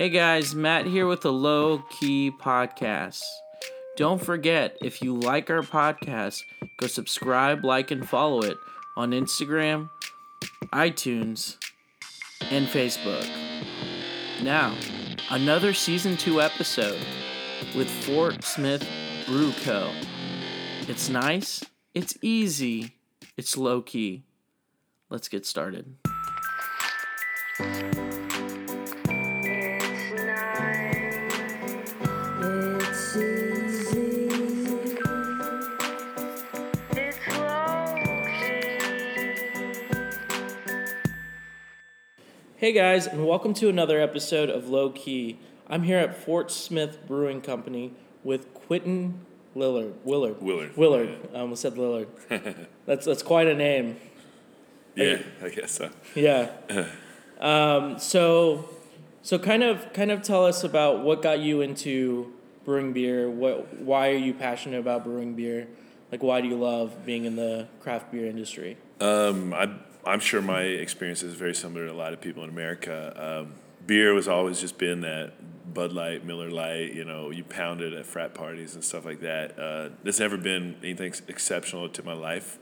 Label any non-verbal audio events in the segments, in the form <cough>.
Hey guys, Matt here with the Low Key Podcast. Don't forget, if you like our podcast, go subscribe, like, and follow it on Instagram, iTunes, and Facebook. Now, another season 2 episode with Fort Smith Brew Co. It's nice, it's easy, it's low key. Let's get started. Hey guys, and welcome to another episode of Low Key. I'm here at Fort Smith Brewing Company with Quinton Lillard. Willard. Willard. Willard. I almost said Lillard. that's that's quite a name. <laughs> Yeah, I guess so. Yeah. <laughs> um, so, so kind of kind of tell us about what got you into brewing beer. What why are you passionate about brewing beer? Like why do you love being in the craft beer industry? Um, I, I'm sure my experience is very similar to a lot of people in America. Um, beer was always just been that Bud Light, Miller Lite. You know, you pound it at frat parties and stuff like that. Uh, there's never been anything exceptional to my life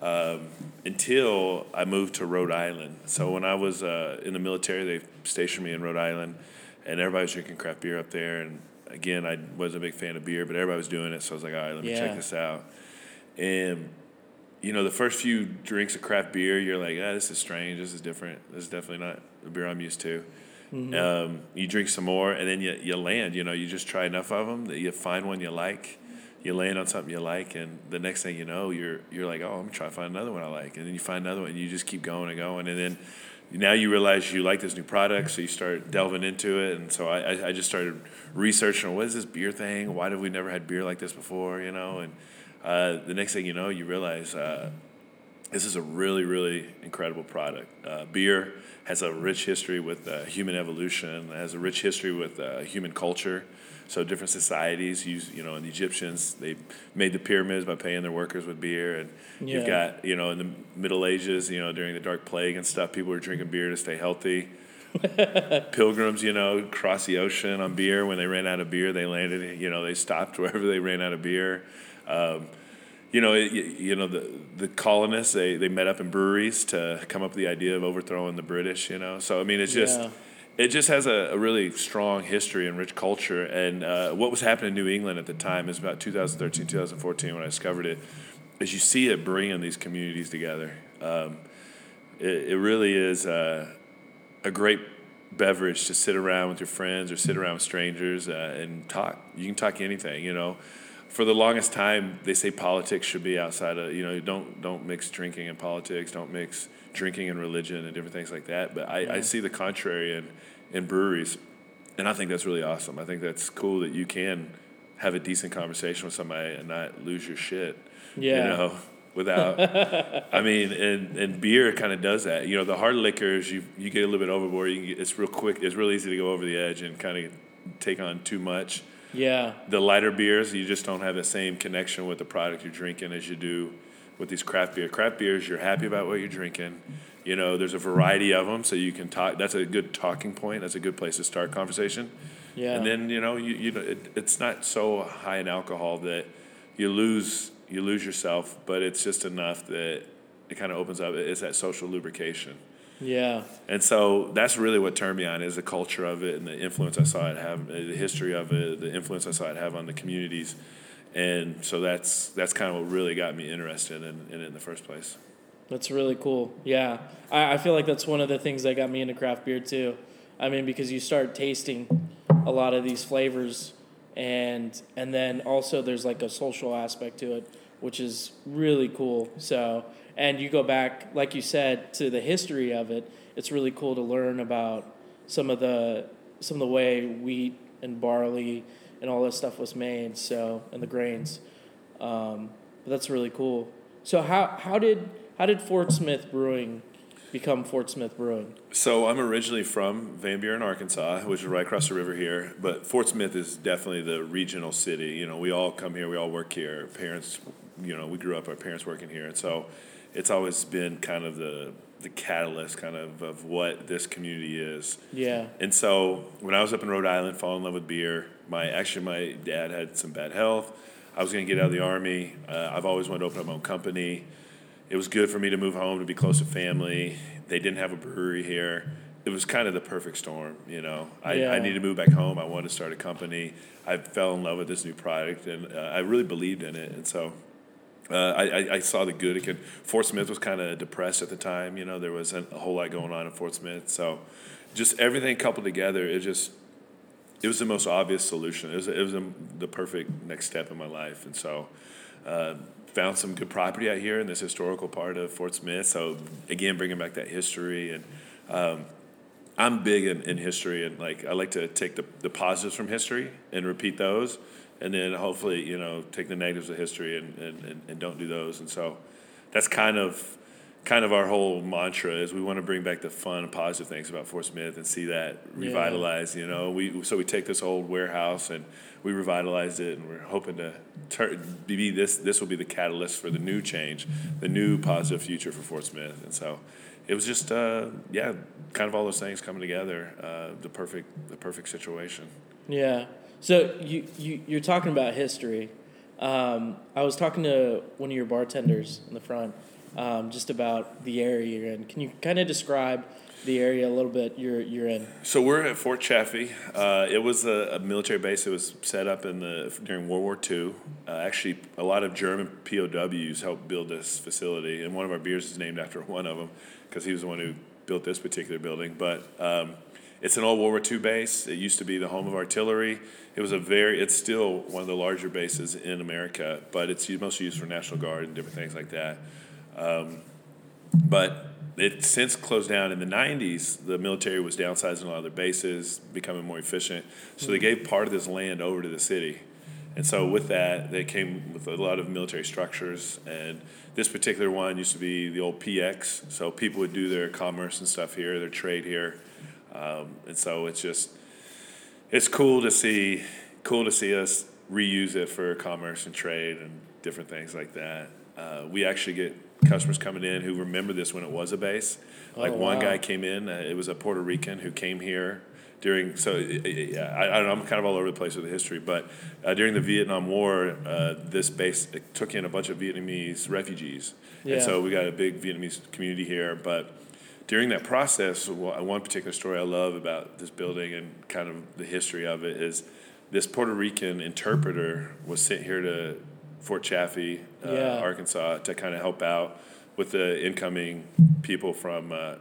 um, until I moved to Rhode Island. So when I was uh, in the military, they stationed me in Rhode Island, and everybody was drinking craft beer up there. And again, I wasn't a big fan of beer, but everybody was doing it, so I was like, all right, let me Yeah. check this out. And you know, the first few drinks of craft beer, you're like, ah, this is strange. This is different. This is definitely not the beer I'm used to. Um, you drink some more, and then you, you land. You know, you just try enough of them that you find one you like. You land on something you like, and the next thing you know, you're you're like, oh, I'm gonna try to find another one I like, and then you find another one, and you just keep going and going, and then now you realize you like this new product, so you start delving into it, and so I, I, I just started researching what is this beer thing? Why have we never had beer like this before? You know, and uh, the next thing you know, you realize uh, this is a really, really incredible product. Uh, beer has a rich history with uh, human evolution. It has a rich history with uh, human culture. So different societies use, you know, and the Egyptians they made the pyramids by paying their workers with beer, and you've got, you know, in the Middle Ages, you know, during the Dark Plague and stuff, people were drinking beer to stay healthy. <laughs> Pilgrims, you know, cross the ocean on beer. When they ran out of beer, they landed, you know, they stopped <laughs> wherever they ran out of beer. Um, you know, it, you, know the the colonists they, they met up in breweries to come up with the idea of overthrowing the British. You know, so I mean, it's just Yeah. it just has a, a really strong history and rich culture. And uh, what was happening in New England at the time is about 2013, 2014 when I discovered it. Is you see it bringing these communities together. Um, it, it really is uh, a great beverage to sit around with your friends or sit around with strangers uh, and talk. You can talk anything, you know. For the longest time, they say politics should be outside of you know don't don't mix drinking and politics, don't mix drinking and religion and different things like that. But I, I see the contrary in in breweries, and I think that's really awesome. I think that's cool that you can have a decent conversation with somebody and not lose your shit. Yeah. You know, <laughs> without I mean, and, and beer kind of does that. You know, the hard liquors, you you get a little bit overboard. You get, it's real quick. It's real easy to go over the edge and kind of take on too much. Yeah. The lighter beers, you just don't have the same connection with the product you're drinking as you do with these craft beer. Craft beers, you're happy about what you're drinking. You know, there's a variety of them, so you can talk. That's a good talking point. That's a good place to start conversation. Yeah. And then you know, you you know, it, it's not so high in alcohol that you lose you lose yourself, but it's just enough that it kind of opens up. It's that social lubrication. Yeah. And so that's really what turned me on is the culture of it and the influence I saw it have, the history of it, the influence I saw it have on the communities. And so that's that's kind of what really got me interested in, in it in the first place. That's really cool. Yeah. I, I feel like that's one of the things that got me into craft beer too. I mean, because you start tasting a lot of these flavors and and then also there's like a social aspect to it, which is really cool. So and you go back, like you said, to the history of it, it's really cool to learn about some of the some of the way wheat and barley and all this stuff was made, so and the grains. Um, but that's really cool. So how how did how did Fort Smith Brewing become Fort Smith Brewing? So I'm originally from Van Buren, Arkansas, which is right across the river here. But Fort Smith is definitely the regional city. You know, we all come here, we all work here. Parents, you know, we grew up, our parents working here, and so it's always been kind of the the catalyst kind of of what this community is. Yeah. And so when I was up in Rhode Island, fall in love with beer. My actually my dad had some bad health. I was going to get out of the army. Uh, I've always wanted to open up my own company. It was good for me to move home to be close to family. They didn't have a brewery here. It was kind of the perfect storm, you know. I, Yeah. I needed to move back home. I wanted to start a company. I fell in love with this new product, and uh, I really believed in it. And so uh, I, I- saw the good it could. Fort Smith was kind of depressed at the time. You know, there wasn't a whole lot going on in Fort Smith. So just everything coupled together, it just it was the most obvious solution. It was it was the the perfect next step in my life, and so uh, found some good property out here in this historical part of Fort Smith. So again, bringing back that history, and um, I'm big in, in history, and like I like to take the the positives from history and repeat those, and then hopefully you know take the negatives of history and and, and, don't do those. And so that's kind of kind of our whole mantra is we want to bring back the fun and positive things about Fort Smith and see that Yeah. You know, we so we take this old warehouse and we revitalized it, and we're hoping to turn be this. This will be the catalyst for the new change, the new positive future for Fort Smith. And so, it was just uh, yeah, kind of all those things coming together. Uh, the perfect the perfect situation. Yeah. So you, you you're talking about history. Um, I was talking to one of your bartenders in the front, um, just about the area you're in. Can you kind of describe the area a little bit you're you're in? So we're at Fort Chaffee. Uh, it was a, a military base that was set up in the during World War II. Uh, actually, a lot of German POWs helped build this facility, and one of our beers is named after one of them because he was the one who built this particular building. But um, it's an old World War II base. It used to be the home of artillery. It was a very. It's still one of the larger bases in America, but it's mostly used for National Guard and different things like that. Um, but it since closed down in the 90s the military was downsizing a lot of their bases becoming more efficient so they gave part of this land over to the city and so with that they came with a lot of military structures and this particular one used to be the old px so people would do their commerce and stuff here their trade here um, and so it's just it's cool to see cool to see us reuse it for commerce and trade and different things like that. Uh, we actually get customers coming in who remember this when it was a base. Like Oh, one wow. guy came in, uh, it was a Puerto Rican who came here during. So yeah, I, I don't know, I'm kind of all over the place with the history, but uh, during the Vietnam War, uh, this base took in a bunch of Vietnamese refugees, Yeah. and so we got a big Vietnamese community here, but during that process, one particular story I love about this building and kind of the history of it is this Puerto Rican interpreter was sent here to Fort Chaffee, uh, Yeah. Arkansas, to kind of help out with the incoming people from. Uh,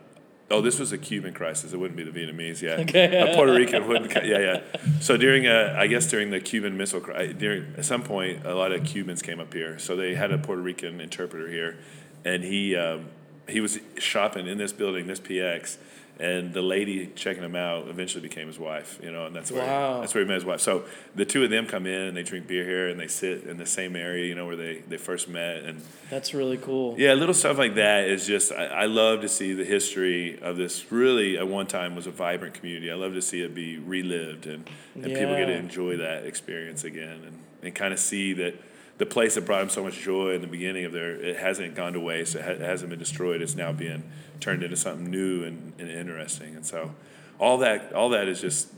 oh, this was a Cuban crisis. It wouldn't be the Vietnamese, yeah. <laughs> Okay. a Puerto Rican wouldn't. Yeah, yeah. So during, uh, I guess during the Cuban Missile Crisis, during at some point, a lot of Cubans came up here. So they had a Puerto Rican interpreter here, and he um, he was shopping in this building, this PX, and the lady checking him out eventually became his wife. You know, and that's where Wow. that's where he met his wife. So the two of them come in and they drink beer here and they sit in the same area, you know, where they they first met and. That's really cool. Yeah, little stuff like that is just I, I love to see the history of this. Really, at one time was a vibrant community. I love to see it be relived and, and people get to enjoy that experience again and, and kind of see that the place that brought them so much joy in the beginning of their it hasn't gone to waste. It, ha- it hasn't been destroyed. It's now being turned into something new and, and interesting. And so all that all that is just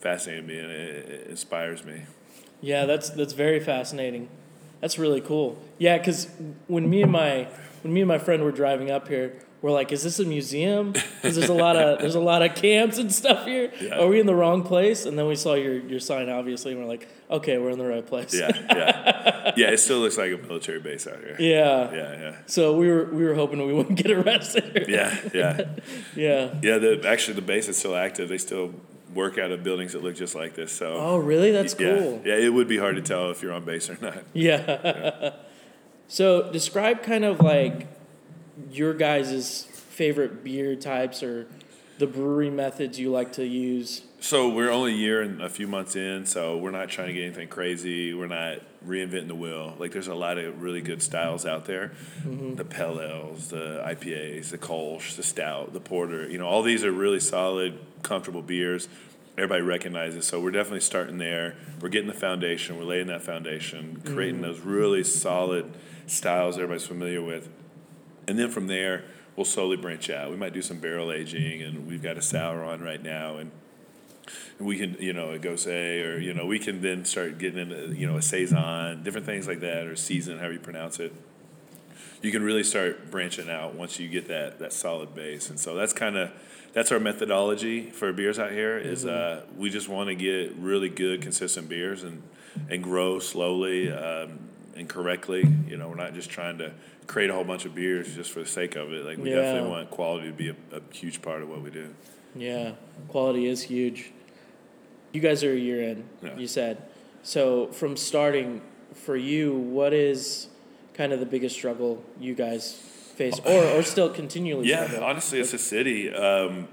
fascinating to me and it, it inspires me. Yeah, that's that's very fascinating. That's really cool. Yeah, because when me and my when me and my friend were driving up here, we're like, "Is this a museum? Because there's a lot of there's a lot of camps and stuff here. Yeah. Are we in the wrong place?" And then we saw your your sign, obviously, and we're like, "Okay, we're in the right place." Yeah, yeah, yeah. It still looks like a military base out here. yeah. Yeah, yeah, So we were we were hoping we wouldn't get arrested. yeah, yeah. <laughs> yeah. Yeah, the actually the base is still active. They still work out of buildings that look just like this. So Oh, really? That's yeah, cool. yeah, it would be hard to tell if you're on base or not. Yeah. <laughs> so describe kind of like your guys' favorite beer types or the brewery methods you like to use. So we're only a year and a few months in, so we're not trying to get anything crazy. We're not reinventing the wheel. Like there's a lot of really good styles out there. Mm-hmm. The Pale Ales, the IPAs, the Kolsch, the Stout, the Porter. You know, all these are really solid, comfortable beers. Everybody recognizes. So we're definitely starting there. We're getting the foundation. We're laying that foundation, creating mm-hmm. those really solid styles everybody's familiar with. And then from there, we'll slowly branch out. We might do some barrel aging, and we've got a sour on right now, and we can, you know, a gose, or you know, we can then start getting into, you know, a saison, different things like that, or season, however you pronounce it. You can really start branching out once you get that that solid base, and so that's kind of that's our methodology for beers out here. Is Mm-hmm. uh, we just want to get really good, consistent beers and and grow slowly um, and correctly. You know, we're not just trying to create a whole bunch of beers just for the sake of it. Like we Yeah. definitely want quality to be a, a huge part of what we do. Yeah, quality is huge. You guys are a year in, Yeah. you said. So from starting for you, what is kind of the biggest struggle you guys face, or or still continually Yeah, struggle? honestly, it's a city. Um,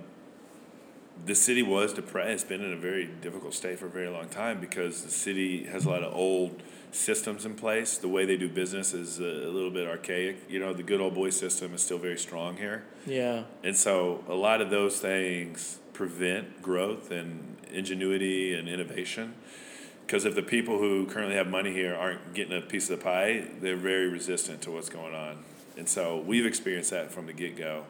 the city was depressed. It's been in a very difficult state for a very long time because the city has a lot of old systems in place. The way they do business is a, a little bit archaic. You know, the good old boy system is still very strong here. Yeah, And so a lot of those things prevent growth and ingenuity and innovation. Because if the people who currently have money here aren't getting a piece of the pie, they're very resistant to what's going on. And so we've experienced that from the get go.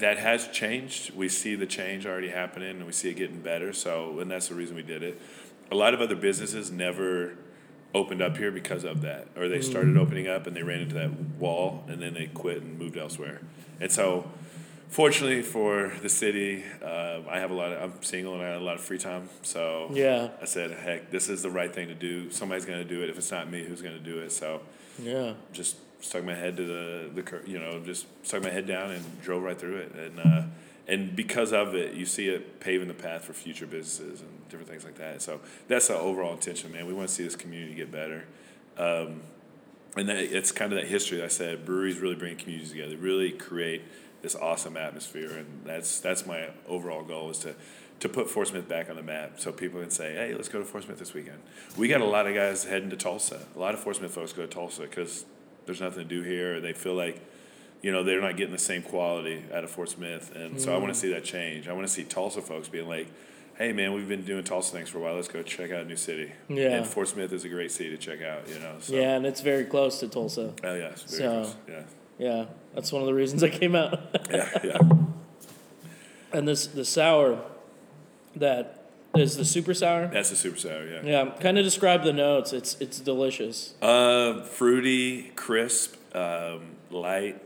That has changed. We see the change already happening and we see it getting better. So, and that's the reason we did it. A lot of other businesses never opened up here because of that, or they started mm. opening up and they ran into that wall and then they quit and moved elsewhere. And so, fortunately for the city, uh, I have a lot of, I'm single and I have a lot of free time. So, yeah, I said, heck, this is the right thing to do. Somebody's going to do it. If it's not me, who's going to do it? So, yeah, just stuck my head to the, the cur- you know, just stuck my head down and drove right through it. And, uh, and because of it, you see it paving the path for future businesses and different things like that. So that's the overall intention, man. We want to see this community get better. Um, and that, it's kind of that history that I said breweries really bring communities together, really create this awesome atmosphere. And that's, that's my overall goal is to, to put Fort Smith back on the map so people can say, hey, let's go to Fort Smith this weekend. We got a lot of guys heading to Tulsa. A lot of Fort Smith folks go to Tulsa because there's nothing to do here, they feel like, you know, they're not getting the same quality out of Fort Smith. And so I want to mm. see that change. I want to see Tulsa folks being like, hey, man, we've been doing Tulsa things for a while. Let's go check out a new city. Yeah. And Fort Smith is a great city to check out, you know. So. yeah, and it's very close to Tulsa. Oh, yes. Very So- close. Yeah. Yeah, that's one of the reasons I came out. <laughs> Yeah. Yeah. and this the sour that is the super sour. That's a super sour, yeah. Yeah, kind of describe the notes. It's it's delicious. Uh, fruity, crisp, um, light,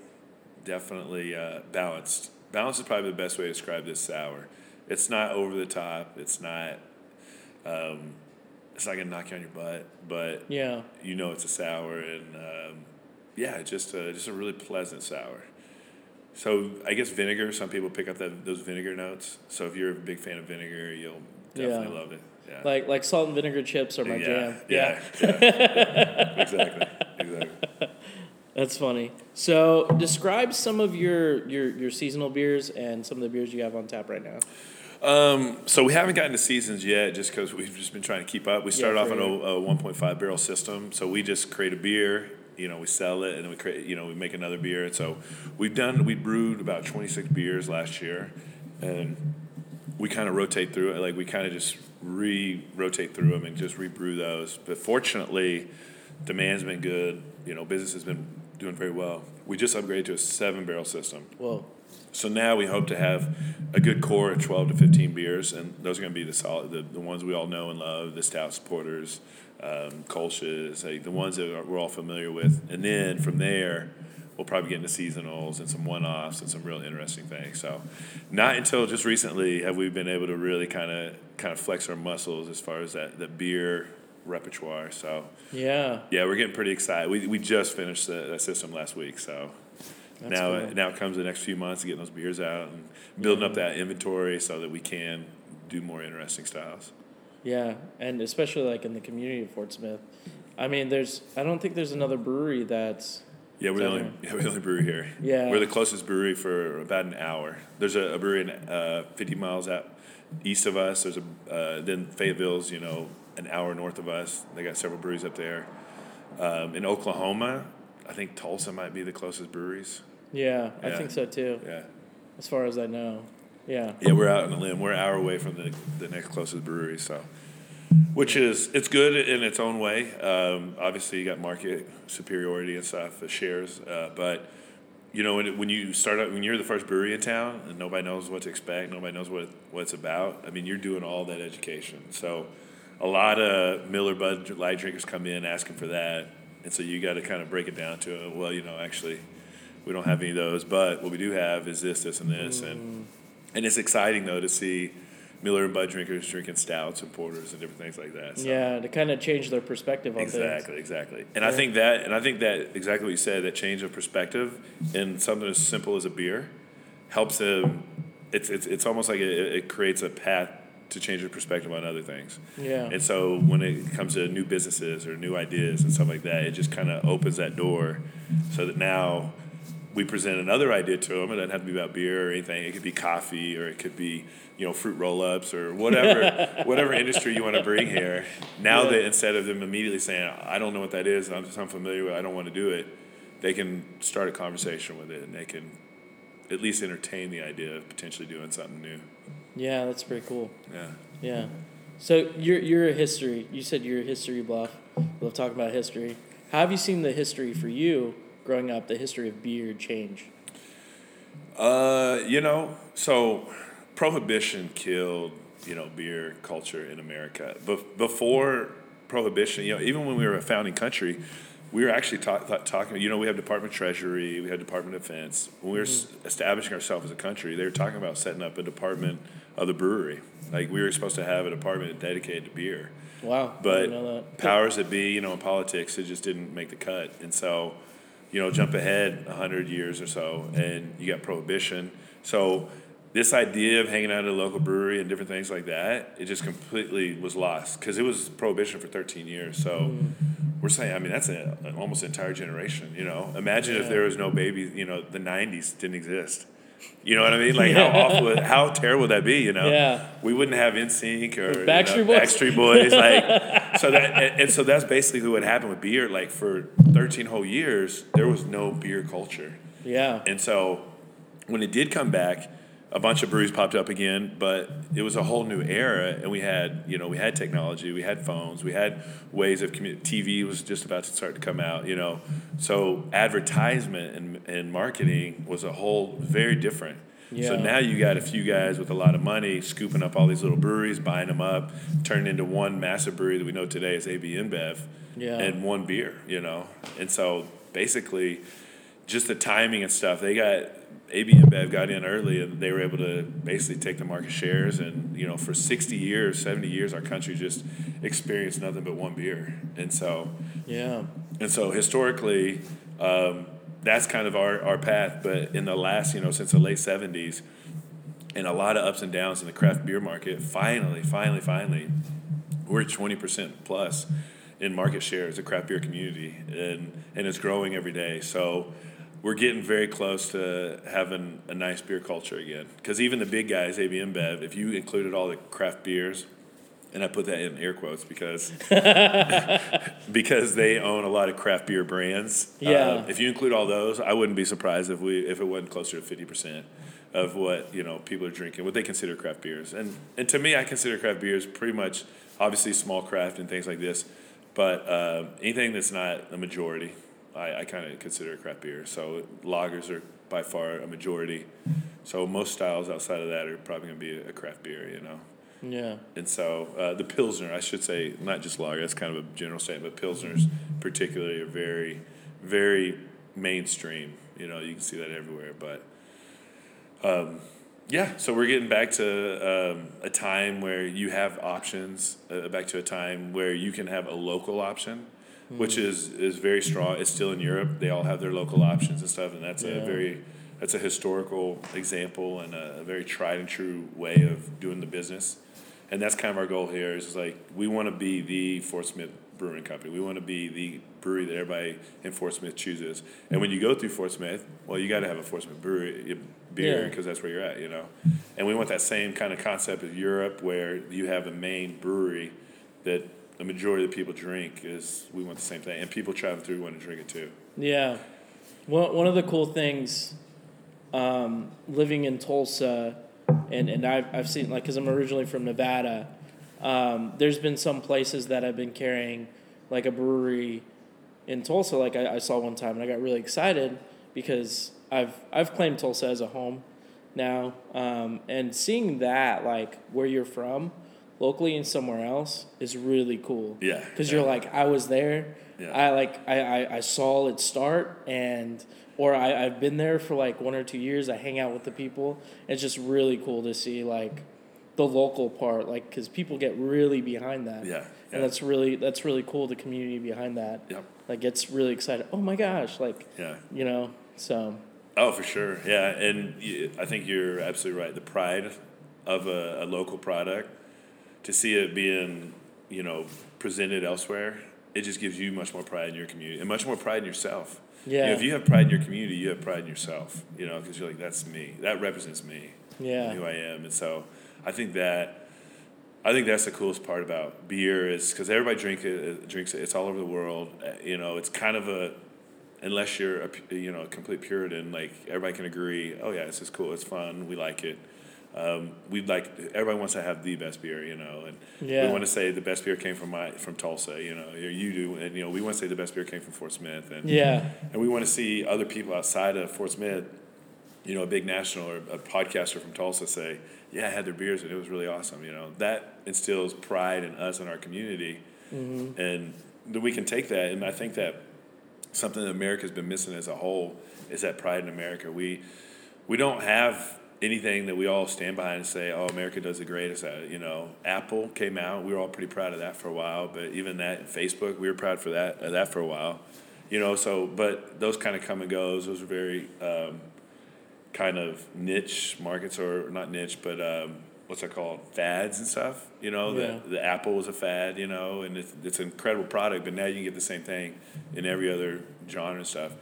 definitely uh, balanced. Balanced is probably the best way to describe this sour. It's not over the top. It's not. Um, it's not gonna knock you on your butt, but Yeah, you know it's a sour, and um, yeah, just a, just a really pleasant sour. So I guess vinegar. Some people pick up that those vinegar notes. So if you're a big fan of vinegar, you'll definitely Yeah. love it. Yeah. like like salt and vinegar chips are my yeah, jam. yeah, yeah. <laughs> exactly, exactly. That's funny. So, describe some of your, your, your seasonal beers and some of the beers you have on tap right now. Um, so we haven't gotten to seasons yet, just because we've just been trying to keep up. We started off for on a, a 1.5 barrel system, so we just create a beer, you know, we sell it, and then we create, you know, we make another beer. And so we've done, we brewed about 26 beers last year, and we kind of rotate through it. Like we kind of just re-rotate through them and just rebrew those. But fortunately, demand's been good. You know, business has been doing very well. We just upgraded to a seven barrel system. Whoa. So now we hope to have a good core of 12 to 15 beers, and those are going to be the solid, the, the ones we all know and love, the stouts, porters, um, kolsches, like the ones that we're all familiar with. And then from there, we'll probably get into seasonals and some one-offs and some real interesting things. So, not until just recently have we been able to really kind of kind of flex our muscles as far as that the beer repertoire. So, Yeah. yeah, we're getting pretty excited. We, we just finished the, that system last week, so That's now cool. now it comes the next few months of getting those beers out and building up that inventory so that we can do more interesting styles. Yeah, and especially like in the community of Fort Smith. I mean, there's I don't think there's another brewery that's Yeah, we're the only <laughs> yeah, we're the only brewery here. Yeah. we're the closest brewery for about an hour. There's a, a brewery in, uh, 50 miles out east of us. There's a uh, then Fayetteville's you know an hour north of us. They got several breweries up there. Um, in Oklahoma, I think Tulsa might be the closest breweries. yeah, I think so too. Yeah. As far as I know. Yeah. Yeah, we're out on a limb. We're an hour away from the, the next closest brewery, so which is it's good in its own way. Um, obviously, you got market superiority and stuff, the shares, uh, but you know, when, when you start out, when you're the first brewery in town and nobody knows what to expect, nobody knows what, what it's about, I mean, you're doing all that education. So a lot of Miller Bud light drinkers come in asking for that. And so you got to kind of break it down to, well, you know, actually, we don't have any of those, but what we do have is this, this, and this. Mm. And, and it's exciting, though, to see Miller and Bud drinkers drinking stouts and porters and different things like that. So. Yeah, to kind of change their perspective on exactly, things. Exactly, exactly. And yeah. I think that, and I think that exactly what you said, that change of perspective in something as simple as a beer, helps them. It's it's it's almost like it, it creates a path to change your perspective on other things. Yeah. And so when it comes to new businesses or new ideas and stuff like that, it just kind of opens that door, so that now we present another idea to them. It doesn't have to be about beer or anything. It could be coffee or it could be you know fruit roll-ups or whatever <laughs> whatever industry you want to bring here. Now yeah. that instead of them immediately saying I don't know what that is, I'm just unfamiliar with, it, I don't want to do it, they can start a conversation with it and they can at least entertain the idea of potentially doing something new. Yeah, that's pretty cool. Yeah. Yeah. So you're you're a history. You said you're a history buff. Love talking about history. How have you seen the history for you growing up? The history of beer change. Uh, you know, so prohibition killed you know beer culture in America. Be- before prohibition, you know, even when we were a founding country, we were actually talk, talking. You know, we have Department of Treasury, we had Department of Defense. When we were mm-hmm. establishing ourselves as a country, they were talking about setting up a department of the brewery. Like we were supposed to have a department dedicated to beer. Wow! But powers that be, you know, in politics, it just didn't make the cut, and so. You know, jump ahead hundred years or so, and you got prohibition. So this idea of hanging out at a local brewery and different things like that, it just completely was lost because it was prohibition for 13 years. So mm. we're saying, I mean, that's a, an almost entire generation. You know, imagine yeah. if there was no baby. You know, the 90s didn't exist. You know what I mean? Like how awful, how terrible would that be? You know, yeah. we wouldn't have NSYNC or Backstreet you know, Boys. Backstreet Boys. Like <laughs> so that, and, and, so that's basically what happened with beer. Like for 13 whole years, there was no beer culture. Yeah. And so when it did come back, a bunch of breweries popped up again, but it was a whole new era, and we had you know we had technology, we had phones, we had ways of commu- TV was just about to start to come out, you know, so advertisement and, and marketing was a whole very different. Yeah. So now you got a few guys with a lot of money scooping up all these little breweries, buying them up, turning into one massive brewery that we know today is AB InBev, yeah. and one beer, you know, and so basically, just the timing and stuff, they got AB InBev got in early and they were able to basically take the market shares. And, you know, for 60 years, 70 years, our country just experienced nothing but one beer. And so, yeah. And so historically, um, that's kind of our, our path. But in the last, you know, since the late 70s, and a lot of ups and downs in the craft beer market, finally, finally, finally, we're 20% plus in market share as a craft beer community. And, and it's growing every day. So, we're getting very close to having a nice beer culture again. Because even the big guys, AB InBev, if you included all the craft beers, and I put that in air quotes because <laughs> because they own a lot of craft beer brands. Yeah. Uh, if you include all those, I wouldn't be surprised if we if it wasn't closer to fifty percent of what you know people are drinking, what they consider craft beers. And and to me, I consider craft beers pretty much obviously small craft and things like this, but uh, anything that's not a majority. I, I kind of consider craft beer. So lagers are by far a majority. So most styles outside of that are probably going to be a craft beer, you know. Yeah. And so uh, the pilsner, I should say, not just lager. That's kind of a general statement, but pilsners particularly are very, very mainstream. You know, you can see that everywhere. But um, yeah, so we're getting back to um, a time where you have options. Uh, back to a time where you can have a local option mm. which is is very strong. It's still in Europe. They all have their local options and stuff, and that's yeah. a very that's a historical example and a, a, very tried and true way of doing the business. And that's kind of our goal here is like we want to be the Fort Smith Brewing Company. We want to be the brewery that everybody in Fort Smith chooses. And when you go through Fort Smith, well, you got to have a Fort Smith brewery beer because yeah. that's where you're at, you know. And we want that same kind of concept of Europe where you have a main brewery that the majority of the people drink is we want the same thing, and people traveling through want to drink it too. Yeah, one one of the cool things, um, living in Tulsa, and and I've I've seen like because I'm originally from Nevada. Um, there's been some places that have been carrying like a brewery in Tulsa. Like I, I saw one time, and I got really excited because I've I've claimed Tulsa as a home now, um, and seeing that like where you're from, locally and somewhere else is really cool. Yeah, because yeah. you're like I was there. Yeah. I like I, I, I saw it start and or I, I've been there for like one or two years. I hang out with the people. It's just really cool to see like the local part, like because people get really behind that. Yeah, yeah. and that's really that's really cool. The community behind that, Yep. like gets really excited. Oh my gosh, like Yeah. you know. So Oh, for sure. Yeah, and I think you're absolutely right. The pride of a, a local product, to see it being, you know, presented elsewhere, it just gives you much more pride in your community and much more pride in yourself. You know, Yeah. if you have pride in your community, you have pride in yourself. You know, because you're like, that's me. That represents me. Yeah. Who I am, and so I think that. I think that's the coolest part about beer is because everybody drink it, drinks it. It's all over the world. Uh, You know, it's kind of a unless you're a you know a complete Puritan, like everybody can agree. Oh yeah, this is cool. It's fun. We like it. Um, we'd like everybody wants to have the best beer, you know, and Yeah. we want to say the best beer came from my from Tulsa, you know, or you do, and you know we want to say the best beer came from Fort Smith, and yeah, and we want to see other people outside of Fort Smith, you know, a big national or a podcaster from Tulsa say, yeah, I had their beers and it was really awesome. You know, that instills pride in us and our community, and then we can take that. And I think that something that America's been missing as a whole is that pride in America. We we don't have anything that we all stand behind and say, "Oh, America does the greatest at it." You know, Apple came out. We were all pretty proud of that for a while, but even that Facebook, we were proud for that of that for a while. You know, so but those kind of come and goes. Those are very um, kind of niche markets, or not niche, but um, what's it called? Fads and stuff. You know, Yeah. the the Apple was a fad. You know, and it's, it's an incredible product, but now you can get the same thing in every other genre and stuff.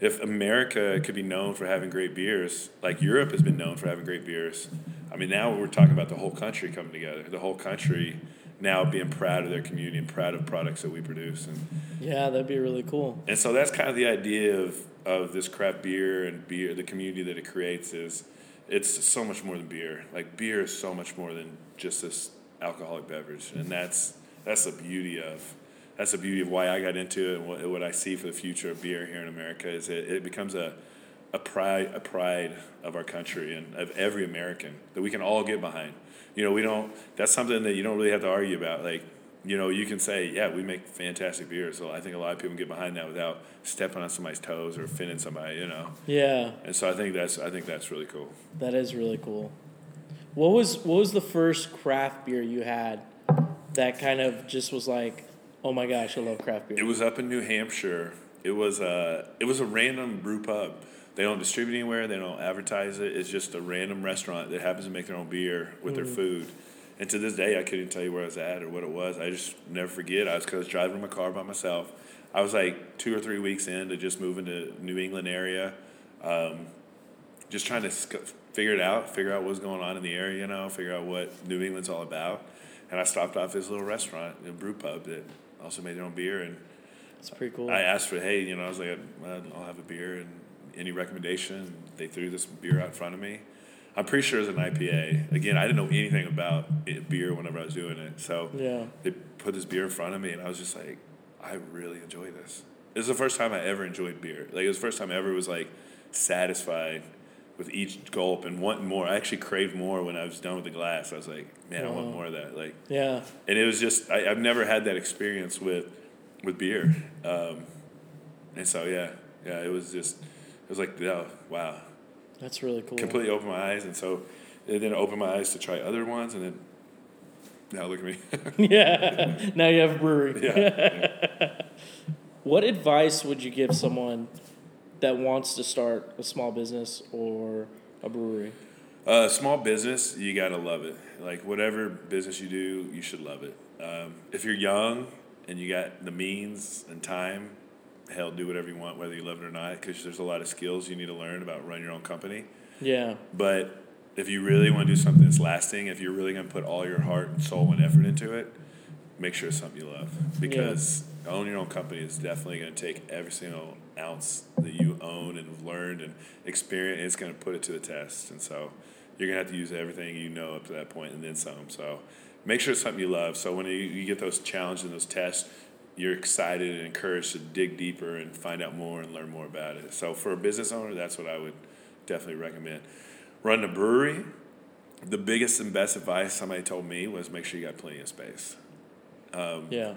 If America could be known for having great beers, like Europe has been known for having great beers, I mean, now we're talking about the whole country coming together. The whole country now being proud of their community and proud of products that we produce, and yeah, that'd be really cool. and so that's kind of the idea of, of this craft beer and beer, the community that it creates is it's so much more than beer. Like beer is so much more than just this alcoholic beverage, and that's that's the beauty of that's the beauty of why I got into it and what, what I see for the future of beer here in America is it, it becomes a a pride a pride of our country and of every American that we can all get behind. You know, we don't. That's something that you don't really have to argue about. Like, you know, you can say, yeah, we make fantastic beer. So I think a lot of people can get behind that without stepping on somebody's toes or offending somebody. You know, Yeah, and so I think that's I think that's really cool. that is really cool. What was what was the first craft beer you had that kind of just was like, oh my gosh, I love craft beer. It was up in New Hampshire. It was a it was a random brew pub. They don't distribute anywhere. They don't advertise it. It's just a random restaurant that happens to make their own beer with their food. And to this day, I couldn't tell you where I was at or what it was. I just never forget. I was, cause I was driving my car by myself. I was like two or three weeks into just moving to New England area, um, just trying to sc- figure it out, figure out what's going on in the area, you know, figure out what New England's all about. And I stopped off at this little restaurant, a brew pub that also made their own beer, and It's pretty cool. I asked for, hey, you know, I was like, I'll have a beer and any recommendation. They threw this beer out in front of me. I'm pretty sure it was an IPA. Again, I didn't know anything about it, beer whenever I was doing it. So Yeah. they put this beer in front of me, and I was just like, I really enjoy this. Is the first time I ever enjoyed beer. Like, it was the first time I ever was like satisfied with each gulp and wanting more. I actually craved more when I was done with the glass. I was like, man, I want more of that. Like, yeah. and it was just I, I've never had that experience with with beer, um, and so yeah, yeah, it was just it was like oh, wow, That's really cool. completely opened my eyes, and so it then opened my eyes to try other ones, and then now look at me, <laughs> yeah. Now you have a brewery. yeah, <laughs> What advice would you give someone that wants to start a small business or a brewery? uh, small business you gotta love it. Like whatever business you do, you should love it. Um, if you're young and you got the means and time, hell, do whatever you want, whether you love it or not, because there's a lot of skills you need to learn about running your own company. Yeah. But if you really want to do something that's lasting, if you're really going to put all your heart and soul and effort into it, make sure it's something you love. Because owning your own company is definitely going to take every single ounce that you own and have learned and experienced, it's going to put it to the test. And so you're going to have to use everything you know up to that point and then some. So make sure it's something you love. So when you, you get those challenges and those tests, you're excited and encouraged to dig deeper and find out more and learn more about it. So for a business owner, that's what I would definitely recommend. Run a brewery. The biggest and best advice somebody told me was make sure you got plenty of space. Um, yeah.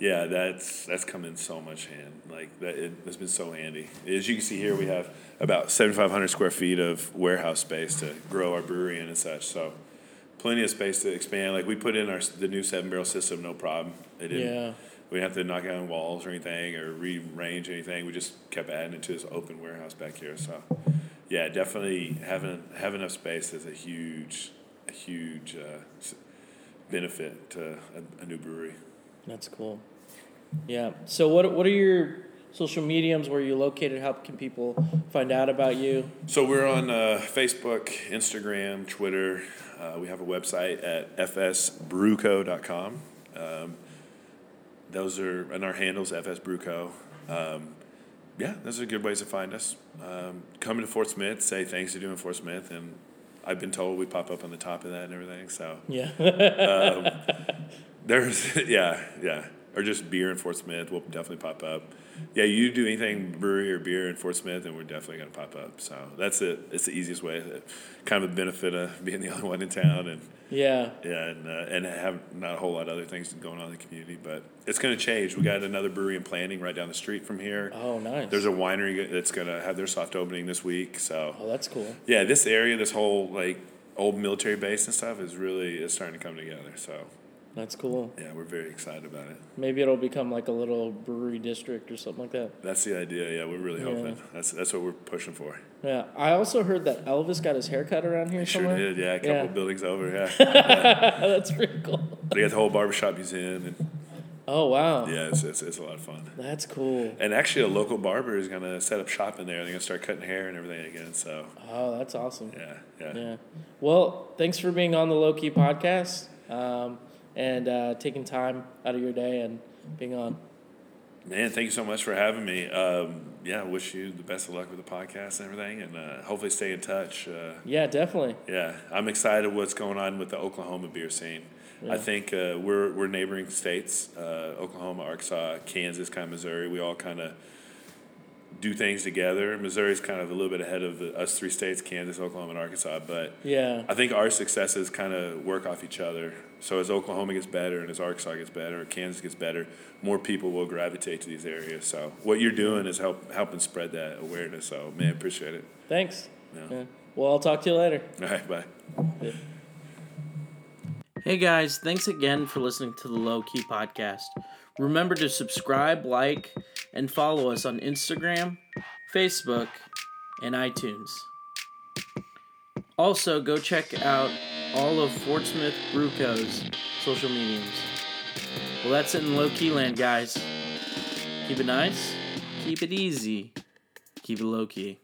Yeah, that's that's come in so much hand. Like that, it, has been so handy. As you can see here, we have about seventy five hundred square feet of warehouse space to grow our brewery in and such. So, plenty of space to expand. Like we put in our the new seven barrel system, no problem. It didn't. Yeah. We didn't have to knock down walls or anything or rearrange anything. We just kept adding it to this open warehouse back here. So, yeah, definitely having having enough space is a huge, a huge uh, benefit to a, a new brewery. That's cool. Yeah. So what what are your social mediums where you're located? How can people find out about you? So we're on uh, Facebook, Instagram, Twitter. Uh, we have a website at fsbrewco.com. Um, those are and our handles fsbrewco. Um, yeah, those are good ways to find us. Um, come to Fort Smith, say thanks for doing Fort Smith, and I've been told we pop up on the top of that and everything. So Yeah. <laughs> there's <laughs> yeah yeah or just beer in Fort Smith will definitely pop up. Yeah, you do anything brewery or beer in Fort Smith, and we're definitely going to pop up. So that's it. It's the easiest way. Kind of a benefit of <laughs> being the only one in town, and yeah. yeah, and uh, and have not a whole lot of other things going on in the community. But it's going to change. We got another brewery in planning right down the street from here. Oh, nice. There's a winery that's going to have their soft opening this week. So oh, that's cool. yeah, this area, this whole like old military base and stuff is really is starting to come together. So That's cool. yeah, we're very excited about it. Maybe it'll become like a little brewery district or something like that. That's the idea. Yeah, we're really Yeah. hoping. That's that's what we're pushing for. Yeah. I also heard that Elvis got his haircut around here We sure did. Yeah, a couple Yeah. buildings over. Yeah, <laughs> that's pretty cool. But they got the whole barbershop in, and Oh wow. yeah, it's, it's it's a lot of fun. That's cool. And actually, a local barber is gonna set up shop in there. They're gonna start cutting hair and everything again. So Oh, that's awesome. yeah, yeah. Yeah. Well, thanks for being on the Low Key podcast um, and uh, taking time out of your day and being on. Man, thank you so much for having me. Um, yeah, I wish you the best of luck with the podcast and everything, and uh, hopefully stay in touch. Uh, Yeah, definitely. Yeah, I'm excited what's going on with the Oklahoma beer scene. I think uh, we're we're neighboring states, uh, Oklahoma, Arkansas, Kansas, kind of Missouri. We all kind of do things together. Missouri's kind of a little bit ahead of the, us three states, Kansas, Oklahoma, and Arkansas. But Yeah. I think our successes kind of work off each other. So as Oklahoma gets better and as Arkansas gets better, or Kansas gets better, more people will gravitate to these areas. So what you're doing is help helping spread that awareness. So man, appreciate it. Thanks. Yeah. Yeah. Well, I'll talk to you later. All right, bye. Hey guys, thanks again for listening to the Low Key Podcast. Remember to subscribe, like, and follow us on Instagram, Facebook, and iTunes. Also, go check out all of Fort Smith Brewco's social mediums. Well, that's it in Low Key Land, guys. Keep it nice, keep it easy, keep it low key.